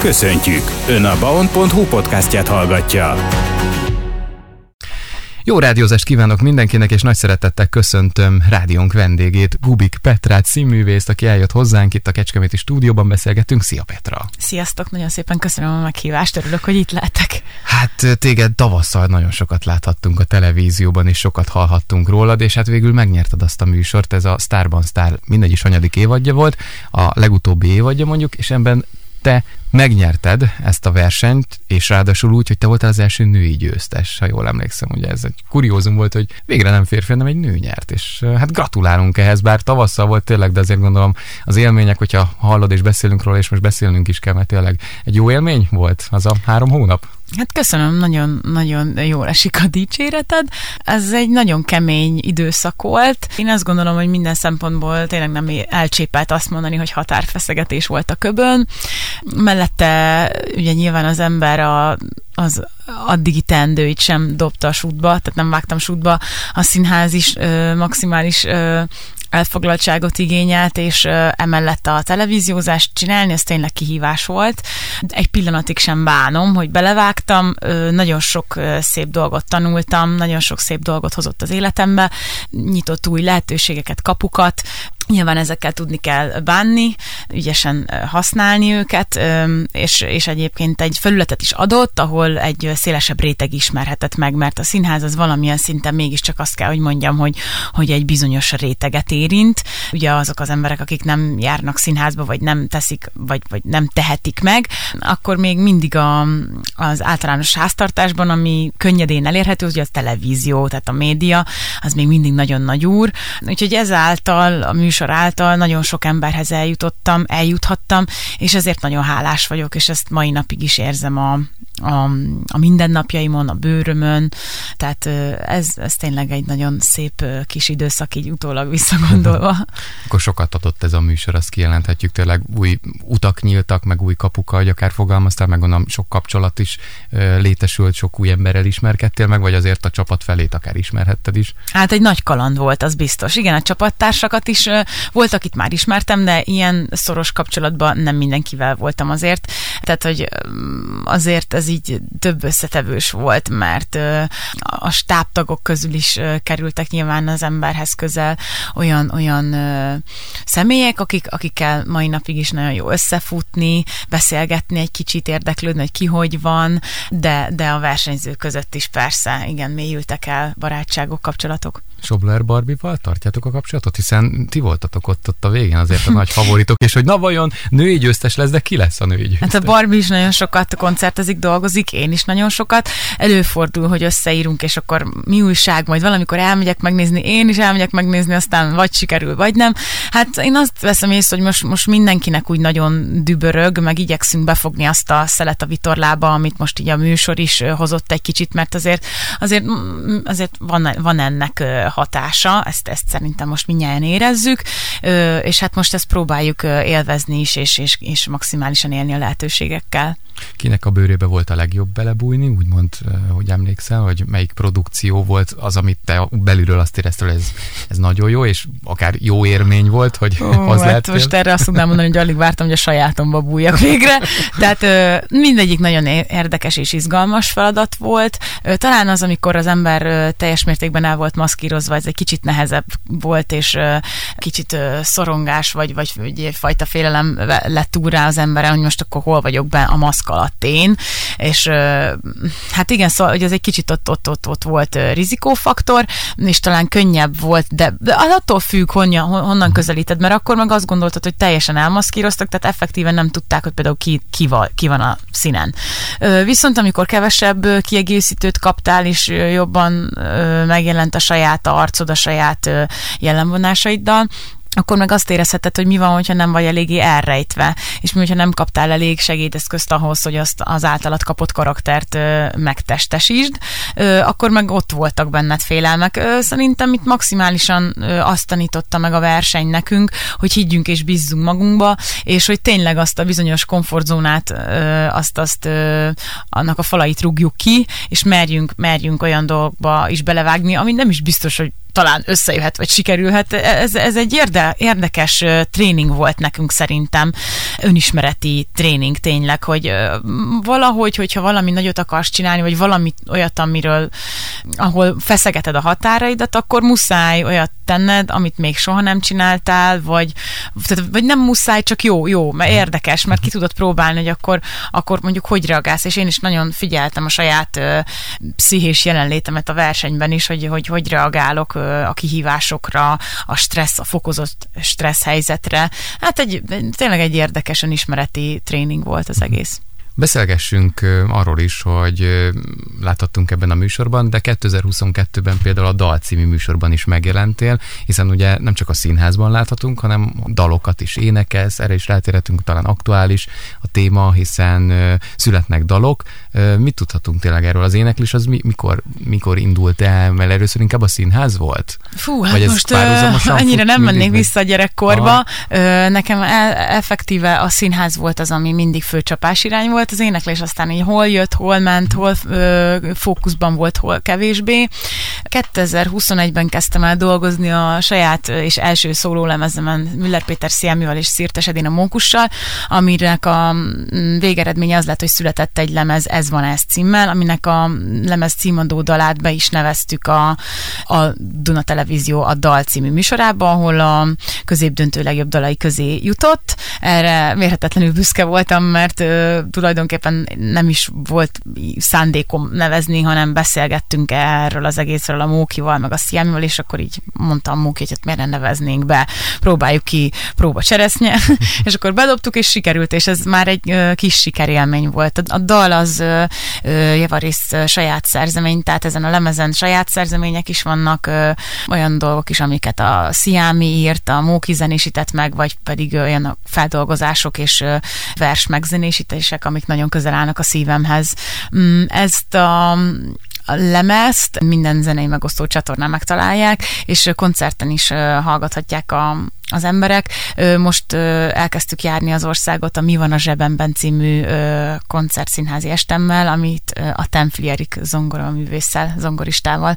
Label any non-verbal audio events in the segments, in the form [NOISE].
Köszöntjük! Ön a baon.hu podcastját hallgatja. Jó rádiózást kívánok mindenkinek, és nagy szeretettel köszöntöm rádiónk vendégét, Gubik Petrát, színművészt, aki eljött hozzánk itt a Kecskeméti stúdióban beszélgetünk. Szia Petra! Sziasztok, nagyon szépen köszönöm a meghívást, örülök, hogy itt lehetek. Hát téged tavasszal nagyon sokat láthattunk a televízióban, és sokat hallhattunk rólad, és hát végül megnyerted azt a műsort, ez a Starban Star mindegy is hanyadik évadja volt, a legutóbbi évadja mondjuk, és ebben te megnyerted ezt a versenyt, és ráadásul úgy, hogy te voltál az első női győztes, ha jól emlékszem, ugye ez egy kuriózum volt, hogy végre nem férfi, hanem egy nő nyert, és hát gratulálunk ehhez, bár tavasszal volt tényleg, de azért gondolom az élmények, hogyha hallod és beszélünk róla, és most beszélnünk is kell, mert tényleg egy jó élmény volt az a három hónap. Hát köszönöm, nagyon-nagyon jól esik a dicséreted. Ez egy nagyon kemény időszak volt. Én azt gondolom, hogy minden szempontból tényleg nem elcsépelt azt mondani, hogy határfeszegetés volt a köbön. Mellette ugye nyilván az ember a, az addigi teendőit sem dobta a sútba, tehát nem vágtam sútba. A színház is ö, maximális ö, elfoglaltságot igényelt, és emellett a televíziózást csinálni, ez tényleg kihívás volt. Egy pillanatig sem bánom, hogy belevágtam, nagyon sok szép dolgot tanultam, nagyon sok szép dolgot hozott az életembe, nyitott új lehetőségeket, kapukat, Nyilván ezekkel tudni kell bánni, ügyesen használni őket, és, és egyébként egy felületet is adott, ahol egy szélesebb réteg ismerhetett meg, mert a színház az valamilyen szinten mégiscsak azt kell, hogy mondjam, hogy, hogy egy bizonyos réteget érint. Ugye azok az emberek, akik nem járnak színházba, vagy nem teszik, vagy, vagy nem tehetik meg, akkor még mindig a, az általános háztartásban, ami könnyedén elérhető, ugye a televízió, tehát a média, az még mindig nagyon nagy úr. Úgyhogy ezáltal a műsor műsor által nagyon sok emberhez eljutottam, eljuthattam, és ezért nagyon hálás vagyok, és ezt mai napig is érzem a, a, a mindennapjaimon, a bőrömön, tehát ez, ez tényleg egy nagyon szép kis időszak így utólag visszagondolva. [LAUGHS] Akkor sokat adott ez a műsor, azt kijelenthetjük, tényleg új utak nyíltak, meg új kapuka, hogy akár fogalmaztál, meg gondolom sok kapcsolat is létesült, sok új emberrel ismerkedtél meg, vagy azért a csapat felét akár ismerhetted is? Hát egy nagy kaland volt, az biztos. Igen, a csapattársakat is volt, akit már ismertem, de ilyen szoros kapcsolatban nem mindenkivel voltam azért. Tehát, hogy azért ez így több összetevős volt, mert a stábtagok közül is kerültek nyilván az emberhez közel olyan, olyan személyek, akik, akikkel mai napig is nagyon jó összefutni, beszélgetni egy kicsit, érdeklődni, hogy ki hogy van, de, de a versenyzők között is persze, igen, mélyültek el barátságok, kapcsolatok. Sobler Barbival tartjátok a kapcsolatot? Hiszen ti voltatok ott, ott a végén azért a nagy favoritok, és hogy na vajon női győztes lesz, de ki lesz a női győztes? Hát a Barbie is nagyon sokat koncertezik, dolgozik, én is nagyon sokat. Előfordul, hogy összeírunk, és akkor mi újság, majd valamikor elmegyek megnézni, én is elmegyek megnézni, aztán vagy sikerül, vagy nem. Hát én azt veszem észre, hogy most, most mindenkinek úgy nagyon dübörög, meg igyekszünk befogni azt a szelet a vitorlába, amit most így a műsor is hozott egy kicsit, mert azért, azért, azért van, van ennek hatása, ezt, ezt szerintem most mindjárt érezzük, és hát most ezt próbáljuk élvezni is, és, és, és maximálisan élni a lehetőségekkel. Kinek a bőrébe volt a legjobb belebújni, úgymond, hogy emlékszel, hogy melyik produkció volt az, amit te belülről azt éreztél, hogy ez, ez nagyon jó, és akár jó érmény volt, hogy Ó, [LAUGHS] az hát lehet. Most erre azt tudnám mondani, hogy alig vártam, hogy a sajátomba bújjak végre. Tehát mindegyik nagyon érdekes és izgalmas feladat volt. Talán az, amikor az ember teljes mértékben el volt maszkírozva, ez egy kicsit nehezebb volt, és kicsit szorongás, vagy, vagy egy fajta félelem lett túl rá az emberen, hogy most akkor hol vagyok be a maszk alatt én, és hát igen, szóval hogy ez egy kicsit ott, ott, ott, ott volt rizikófaktor, és talán könnyebb volt, de, de attól függ, honnan, honnan közelíted, mert akkor meg azt gondoltad, hogy teljesen elmaszkíroztak, tehát effektíven nem tudták, hogy például ki, ki, van, ki van a színen. Viszont amikor kevesebb kiegészítőt kaptál, és jobban megjelent a saját arcod, a saját jellemvonásaiddal, akkor meg azt érezheted, hogy mi van, hogyha nem vagy eléggé elrejtve, és mi, hogyha nem kaptál elég segédeszközt ahhoz, hogy azt az általad kapott karaktert ö, megtestesítsd, ö, akkor meg ott voltak benned félelmek. Ö, szerintem itt maximálisan ö, azt tanította meg a verseny nekünk, hogy higgyünk és bízzunk magunkba, és hogy tényleg azt a bizonyos komfortzónát, ö, azt, azt ö, annak a falait rúgjuk ki, és merjünk, merjünk olyan dolgokba is belevágni, ami nem is biztos, hogy talán összejöhet, vagy sikerülhet. Ez, ez egy érde, érdekes tréning volt nekünk szerintem, önismereti tréning tényleg, hogy valahogy, hogyha valami nagyot akarsz csinálni, vagy valami olyat, amiről, ahol feszegeted a határaidat, akkor muszáj olyat tenned, amit még soha nem csináltál, vagy, tehát, vagy nem muszáj, csak jó, jó, mert érdekes, mert ki tudod próbálni, hogy akkor, akkor mondjuk hogy reagálsz, és én is nagyon figyeltem a saját ö, pszichés jelenlétemet a versenyben is, hogy hogy, hogy reagálok a kihívásokra, a stressz, a fokozott stressz helyzetre. Hát egy, tényleg egy érdekes ismereti tréning volt az egész. Beszélgessünk arról is, hogy láthattunk ebben a műsorban, de 2022-ben például a Dal című műsorban is megjelentél, hiszen ugye nem csak a színházban láthatunk, hanem dalokat is énekelsz, erre is rátérhetünk, talán aktuális a téma, hiszen születnek dalok. Mit tudhatunk tényleg erről? Az éneklés az mikor, mikor indult el, mert először inkább a színház volt? Fú, hát Vagy most [LAUGHS] annyira nem mennék vissza a gyerekkorba. Aha. Nekem effektíve a színház volt az, ami mindig főcsapás irány volt, volt az éneklés, aztán így hol jött, hol ment, hol ö, fókuszban volt, hol kevésbé. 2021-ben kezdtem el dolgozni a saját és első szólólemezemen Müller Péter Sziemival és Szirtes Edina Mókussal, aminek a mm, végeredménye az lett, hogy született egy lemez, ez van ez címmel, aminek a lemez címadó dalát be is neveztük a, a Duna Televízió a Dal című műsorába, ahol a középdöntő legjobb dalai közé jutott. Erre mérhetetlenül büszke voltam, mert ö, tulajdonképpen nem is volt szándékom nevezni, hanem beszélgettünk erről az egészről a Mókival, meg a Sziámival, és akkor így mondtam Móki, hogy hát miért ne neveznénk be, próbáljuk ki, próba cseresznye, [LAUGHS] és akkor bedobtuk, és sikerült, és ez már egy kis sikerélmény volt. A, dal az Javarész saját szerzemény, tehát ezen a lemezen saját szerzemények is vannak, ö, olyan dolgok is, amiket a Sziámi írt, a Móki zenésített meg, vagy pedig olyan feldolgozások és vers megzenésítések, amik nagyon közel állnak a szívemhez. Mm, ezt a a lemezt minden zenei megosztó csatornán megtalálják, és koncerten is hallgathatják a, az emberek. Most elkezdtük járni az országot a Mi van a zsebemben című koncertszínházi estemmel, amit a Temfli Erik zongora művésszel, zongoristával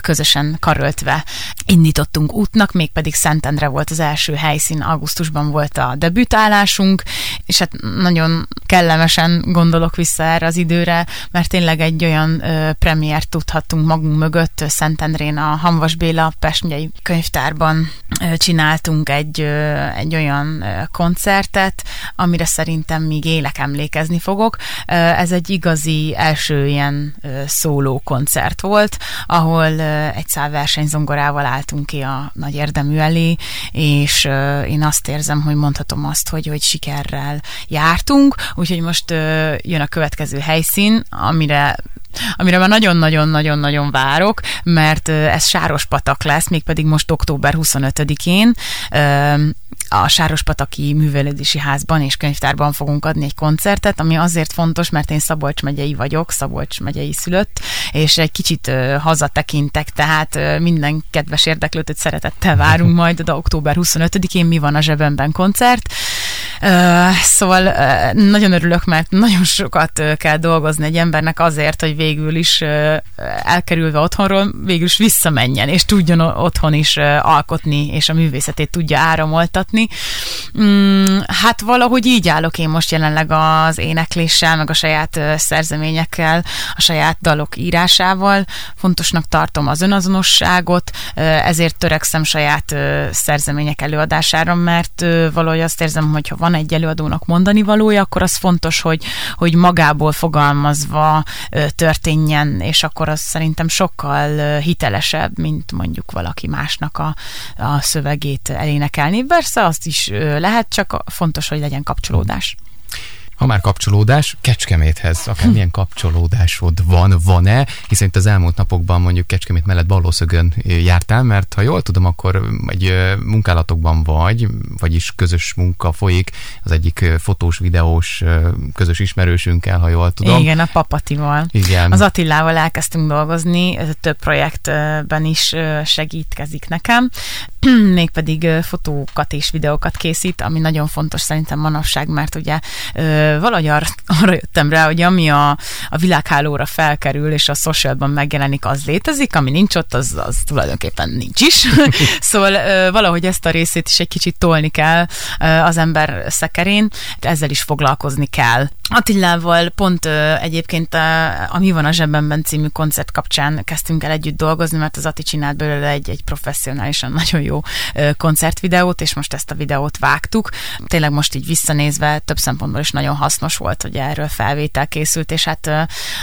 közösen karöltve indítottunk útnak, mégpedig Szentendre volt az első helyszín, augusztusban volt a debütálásunk, és hát nagyon kellemesen gondolok vissza erre az időre, mert tényleg egy olyan premiért tudhattunk magunk mögött Szentendrén a Hamvas Béla Pest könyvtárban csináltunk egy, egy olyan koncertet, amire szerintem még élek emlékezni fogok. Ez egy igazi első ilyen szóló koncert volt, ahol egy szál versenyzongorával álltunk ki a nagy érdemű elé, és én azt érzem, hogy mondhatom azt, hogy, hogy sikerrel jártunk, úgyhogy most jön a következő helyszín, amire amire már nagyon-nagyon-nagyon-nagyon várok, mert ez Sáros Patak lesz, mégpedig most október 25-én a Sárospataki Művelődési Házban és Könyvtárban fogunk adni egy koncertet, ami azért fontos, mert én Szabolcs megyei vagyok, Szabolcs megyei szülött, és egy kicsit hazatekintek, tehát minden kedves érdeklődőt szeretettel várunk [LAUGHS] majd, de október 25-én mi van a zsebemben koncert. Szóval nagyon örülök, mert nagyon sokat kell dolgozni egy embernek azért, hogy végül is elkerülve otthonról, végül is visszamenjen, és tudjon otthon is alkotni, és a művészetét tudja áramoltatni. Mm, hát valahogy így állok én most jelenleg az énekléssel, meg a saját szerzeményekkel, a saját dalok írásával. Fontosnak tartom az önazonosságot, ezért törekszem saját szerzemények előadására, mert valahogy azt érzem, hogy ha van egy előadónak mondani valója, akkor az fontos, hogy, hogy magából fogalmazva történjen, és akkor az szerintem sokkal hitelesebb, mint mondjuk valaki másnak a, a szövegét elénekelni. Persze azt is lehet, csak fontos, hogy legyen kapcsolódás. Ha már kapcsolódás, Kecskeméthez, akár milyen kapcsolódásod van, van-e? Hiszen itt az elmúlt napokban mondjuk Kecskemét mellett Ballószögön jártál, mert ha jól tudom, akkor egy munkálatokban vagy, vagyis közös munka folyik az egyik fotós, videós közös ismerősünkkel, ha jól tudom. Igen, a Papatival. Igen. Az Attilával elkezdtünk dolgozni, több projektben is segítkezik nekem. [CLEARS THROAT] mégpedig fotókat és videókat készít, ami nagyon fontos szerintem manapság, mert ugye valahogy ar- [LAUGHS] arra jöttem rá, hogy ami a, a világhálóra felkerül, és a socialban megjelenik, az létezik, ami nincs ott, az, az tulajdonképpen nincs is. [LAUGHS] szóval valahogy ezt a részét is egy kicsit tolni kell az ember szekerén, ezzel is foglalkozni kell. Attilával pont egyébként a, a Mi van a zsebemben című koncert kapcsán kezdtünk el együtt dolgozni, mert az Ati csinált belőle egy, egy professzionálisan nagyon jó koncertvideót, és most ezt a videót vágtuk. Tényleg most így visszanézve több szempontból is nagyon hasznos volt, hogy erről felvétel készült, és hát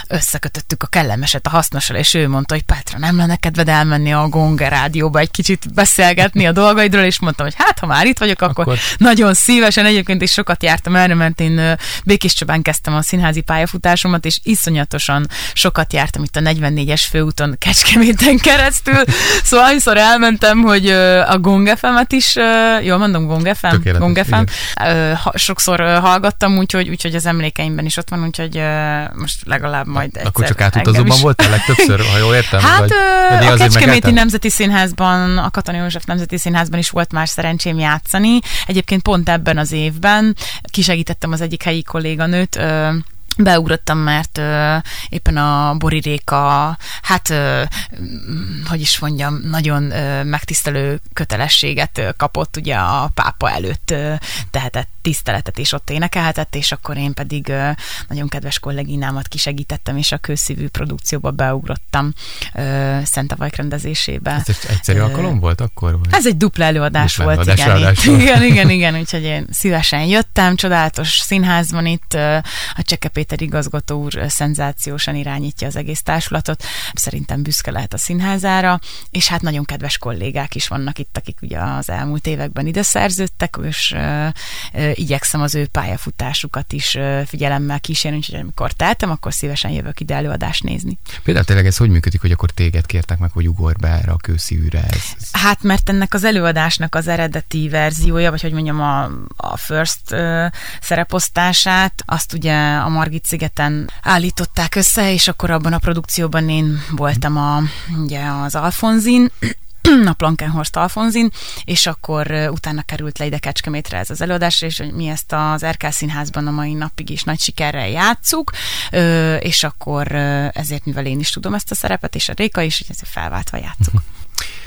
összekötöttük a kellemeset a hasznossal, és ő mondta, hogy Petra, nem lenne kedved elmenni a Gonga rádióba egy kicsit beszélgetni a dolgaidról, és mondtam, hogy hát, ha már itt vagyok, akkor, akkor... nagyon szívesen egyébként is sokat jártam erre, mert én Békés Csabán kezdtem a színházi pályafutásomat, és iszonyatosan sokat jártam itt a 44-es főúton Kecskeméten keresztül, szóval annyiszor elmentem, hogy a Gongefemet is, jól mondom, Gongefem? Gongefem. Sokszor hallgattam, úgyhogy, úgyhogy az emlékeimben is ott van, úgyhogy most legalább majd egyszer. Akkor csak átutazóban voltál legtöbbször, ha jól értem? Hát vagy, vagy a Kecskeméti? Nemzeti Színházban, a Katona József Nemzeti Színházban is volt már szerencsém játszani. Egyébként pont ebben az évben kisegítettem az egyik helyi kolléganőt, beugrottam, mert ö, éppen a Boriréka, hát ö, hogy is mondjam, nagyon ö, megtisztelő kötelességet ö, kapott ugye a pápa előtt ö, tehetett tiszteletet, és ott énekelhetett, és akkor én pedig ö, nagyon kedves kolléginámat kisegítettem, és a kőszívű produkcióba beugrottam ö, Szentavajk rendezésébe. Ez egy egyszerű ö, alkalom volt akkor? Vagy? Ez egy dupla előadás dupla volt, előadás igen, igen, igen, igen, úgyhogy én szívesen jöttem, csodálatos színházban itt, ö, a Csekepé Péter igazgató úr szenzációsan irányítja az egész társulatot. Szerintem büszke lehet a színházára, és hát nagyon kedves kollégák is vannak itt, akik ugye az elmúlt években ide szerződtek, és igyekszem az ő pályafutásukat is figyelemmel kísérni, úgyhogy amikor teltem, akkor szívesen jövök ide előadást nézni. Például tényleg ez hogy működik, hogy akkor téged kértek meg, hogy ugorj be erre a kőszívűre? Ez, ez... Hát mert ennek az előadásnak az eredeti verziója, vagy hogy mondjam a, a first uh, szereposztását, azt ugye a Margit Margit szigeten állították össze, és akkor abban a produkcióban én voltam a, ugye az Alfonzin, [CLEARS THROAT] a Plankenhorst Alfonzin, és akkor utána került le ide Kecskemétre ez az előadás, és mi ezt az RK Színházban a mai napig is nagy sikerrel játszuk, és akkor ezért, mivel én is tudom ezt a szerepet, és a Réka is, ezért felváltva játszuk.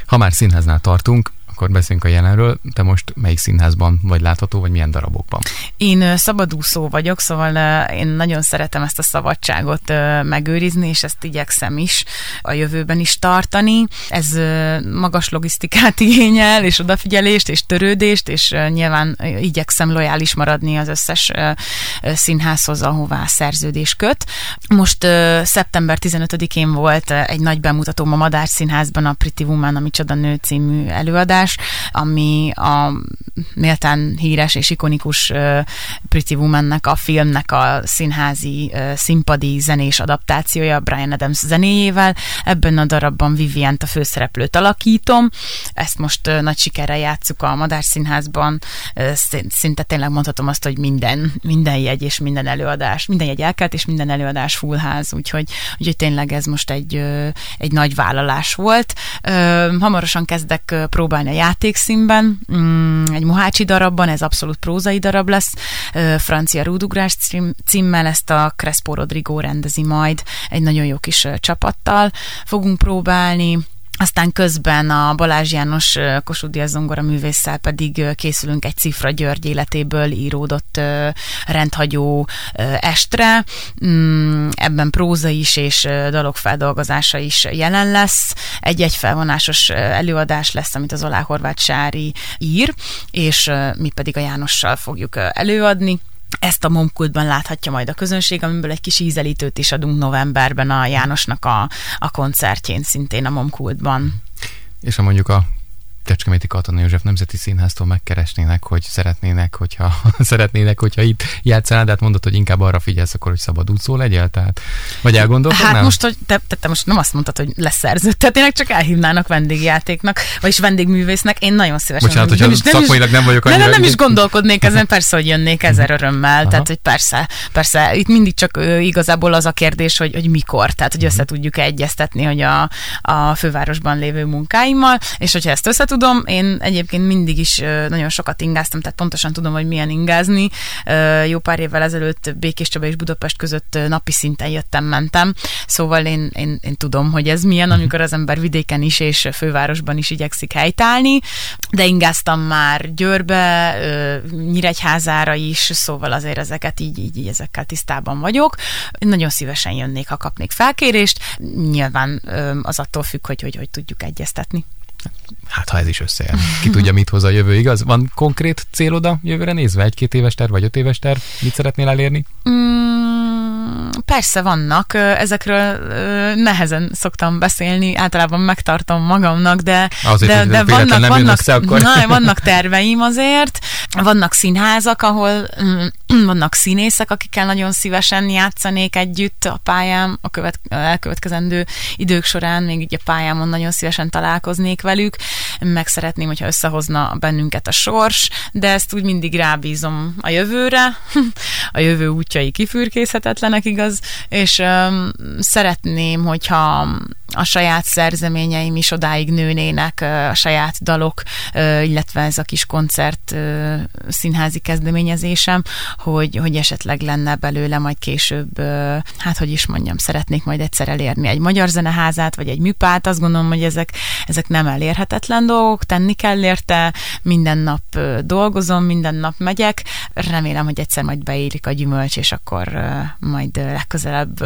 Ha már színháznál tartunk, akkor beszéljünk a jelenről. Te most melyik színházban vagy látható, vagy milyen darabokban? Én szabadúszó vagyok, szóval én nagyon szeretem ezt a szabadságot megőrizni, és ezt igyekszem is a jövőben is tartani. Ez magas logisztikát [LAUGHS] igényel, és odafigyelést, és törődést, és nyilván igyekszem lojális maradni az összes színházhoz, ahová szerződés köt. Most szeptember 15-én volt egy nagy bemutató a Madár Színházban a Pretty Woman, a Micsoda Nő című előadás, alkotás, ami a méltán híres és ikonikus Pretty Woman-nek, a filmnek a színházi, színpadi zenés adaptációja Brian Adams zenéjével. Ebben a darabban Vivient a főszereplőt alakítom. Ezt most nagy sikerrel játsszuk a Madár Színházban. Szinte tényleg mondhatom azt, hogy minden, minden jegy és minden előadás, minden jegy elkelt és minden előadás fullház, úgyhogy, úgyhogy tényleg ez most egy, egy nagy vállalás volt. Hamarosan kezdek próbálni a játékszínben, mm, egy Mohácsi darabban, ez abszolút prózai darab lesz, francia rúdugrás címmel, ezt a Crespo Rodrigo rendezi majd egy nagyon jó kis csapattal. Fogunk próbálni, aztán közben a Balázs János Kossuth zongora művésszel pedig készülünk egy Cifra György életéből íródott rendhagyó estre. Mm, ebben próza is és dalok feldolgozása is jelen lesz. Egy-egy felvonásos előadás lesz, amit az Olá Horváth Sári ír, és mi pedig a Jánossal fogjuk előadni. Ezt a momkultban láthatja majd a közönség, amiből egy kis ízelítőt is adunk novemberben a Jánosnak a, a koncertjén, szintén a momkultban. És ha mondjuk a Kecskeméti Katona József Nemzeti Színháztól megkeresnének, hogy szeretnének, hogyha [LAUGHS] szeretnének, hogyha itt játszanál, de hát mondod, hogy inkább arra figyelsz akkor, hogy szabad útszó legyél, tehát vagy elgondolkodnál? Hát most, hogy te, te, te, most nem azt mondtad, hogy leszerződtetnének, csak elhívnának vendégjátéknak, vagyis vendégművésznek, én nagyon szívesen. Bocsánat, hogyha nem is, nem szakmailag nem vagyok annyira. Nem, nem is gondolkodnék ezen, [LAUGHS] persze, hogy jönnék ezer örömmel, Aha. tehát hogy persze, persze, itt mindig csak ő, igazából az a kérdés, hogy, hogy mikor, tehát hogy össze tudjuk egyeztetni, hogy a, a fővárosban lévő munkáimmal, és hogyha ezt össze tudom, én egyébként mindig is nagyon sokat ingáztam, tehát pontosan tudom, hogy milyen ingázni. Jó pár évvel ezelőtt Békés Csaba és Budapest között napi szinten jöttem, mentem, szóval én, én, én tudom, hogy ez milyen, mhm. amikor az ember vidéken is és fővárosban is igyekszik helytállni, de ingáztam már Győrbe, Nyíregyházára is, szóval azért ezeket így, így, így ezekkel tisztában vagyok. Nagyon szívesen jönnék, ha kapnék felkérést. Nyilván az attól függ, hogy hogy, hogy tudjuk egyeztetni. Hát, ha ez is összejön. Ki tudja, mit hoz a jövő, igaz? Van konkrét célod a jövőre nézve? Egy-két éves terv, vagy öt éves terv? Mit szeretnél elérni? Mm, persze vannak. Ezekről nehezen szoktam beszélni, általában megtartom magamnak, de, azért, de, de vannak, nem vannak, akkor. na, vannak terveim azért. Vannak színházak, ahol mm, [CLEARS THROAT] vannak színészek, akikkel nagyon szívesen játszanék együtt a pályám, a követ, elkövetkezendő idők során, még így a pályámon nagyon szívesen találkoznék velük, meg szeretném, hogyha összehozna bennünket a sors, de ezt úgy mindig rábízom a jövőre, [LAUGHS] a jövő útjai kifürkészhetetlenek, igaz, és um, szeretném, hogyha a saját szerzeményeim is odáig nőnének, a saját dalok, illetve ez a kis koncert színházi kezdeményezésem, hogy, hogy esetleg lenne belőle majd később, hát hogy is mondjam, szeretnék majd egyszer elérni egy magyar zeneházát, vagy egy műpát, azt gondolom, hogy ezek, ezek nem elérhetetlen dolgok, tenni kell érte, minden nap dolgozom, minden nap megyek, remélem, hogy egyszer majd beérik a gyümölcs, és akkor majd legközelebb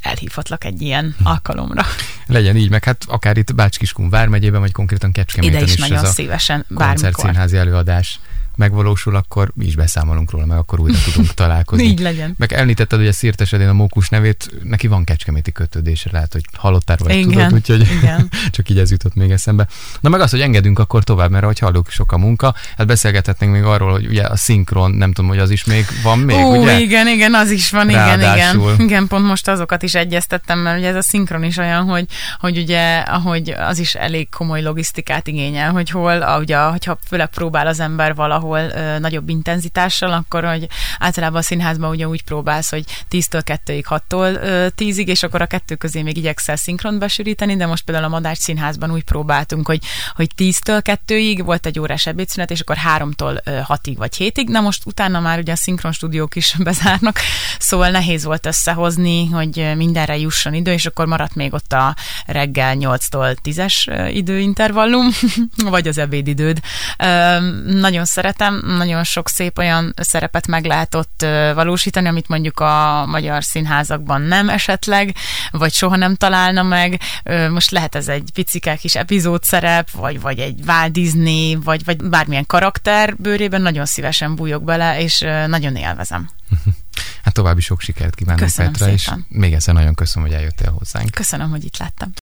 elhívhatlak egy ilyen alkalomra. Legyen így, meg hát akár itt Bács-Kiskun vármegyében, vagy konkrétan Kecskeméten Ide is, is nagyon ez szívesen, a koncertszínházi előadás megvalósul, akkor mi is beszámolunk róla, meg akkor újra tudunk [LAUGHS] találkozni. Így legyen. Meg említetted, hogy a Szirtesedén a Mókus nevét, neki van kecskeméti kötődése, lehet, hogy hallottál vagy igen, tudod, úgyhogy igen. [LAUGHS] csak így ez jutott még eszembe. Na meg az, hogy engedünk akkor tovább, mert ahogy halljuk, sok a munka, hát beszélgethetnénk még arról, hogy ugye a szinkron, nem tudom, hogy az is még van még, Ó, ugye? igen, igen, az is van, igen, igen. Igen, pont most azokat is egyeztettem, mert ugye ez a szinkron is olyan, hogy, hogy ugye, ahogy az is elég komoly logisztikát igényel, hogy hol, ugye, hogyha főleg próbál az ember valahol ö, nagyobb intenzitással, akkor hogy általában a színházban ugye úgy próbálsz, hogy 10-től 2-ig, 6-tól 10-ig, és akkor a kettő közé még igyekszel szinkront besűríteni, de most például a Madács színházban úgy próbáltunk, hogy, hogy 10-től 2-ig volt egy órás ebédszünet, és akkor 3-tól 6-ig vagy 7-ig, na most utána már ugye a szinkron stúdiók is [LAUGHS] bezárnak, szóval nehéz volt összehozni, hogy mindenre jusson idő, és akkor maradt még ott a reggel 8-tól 10-es időintervallum, [LAUGHS] vagy az ebédidőd. Nagyon szeretem, nagyon sok szép olyan szerepet meg lehet ott valósítani, amit mondjuk a magyar színházakban nem esetleg, vagy soha nem találna meg. Most lehet ez egy picike kis epizódszerep, vagy, vagy egy Walt Disney, vagy, vagy bármilyen karakter bőrében nagyon szívesen bújok bele, és nagyon élvezem. Hát további sok sikert kívánok Petra, szépen. és még egyszer nagyon köszönöm, hogy eljöttél hozzánk. Köszönöm, hogy itt láttam.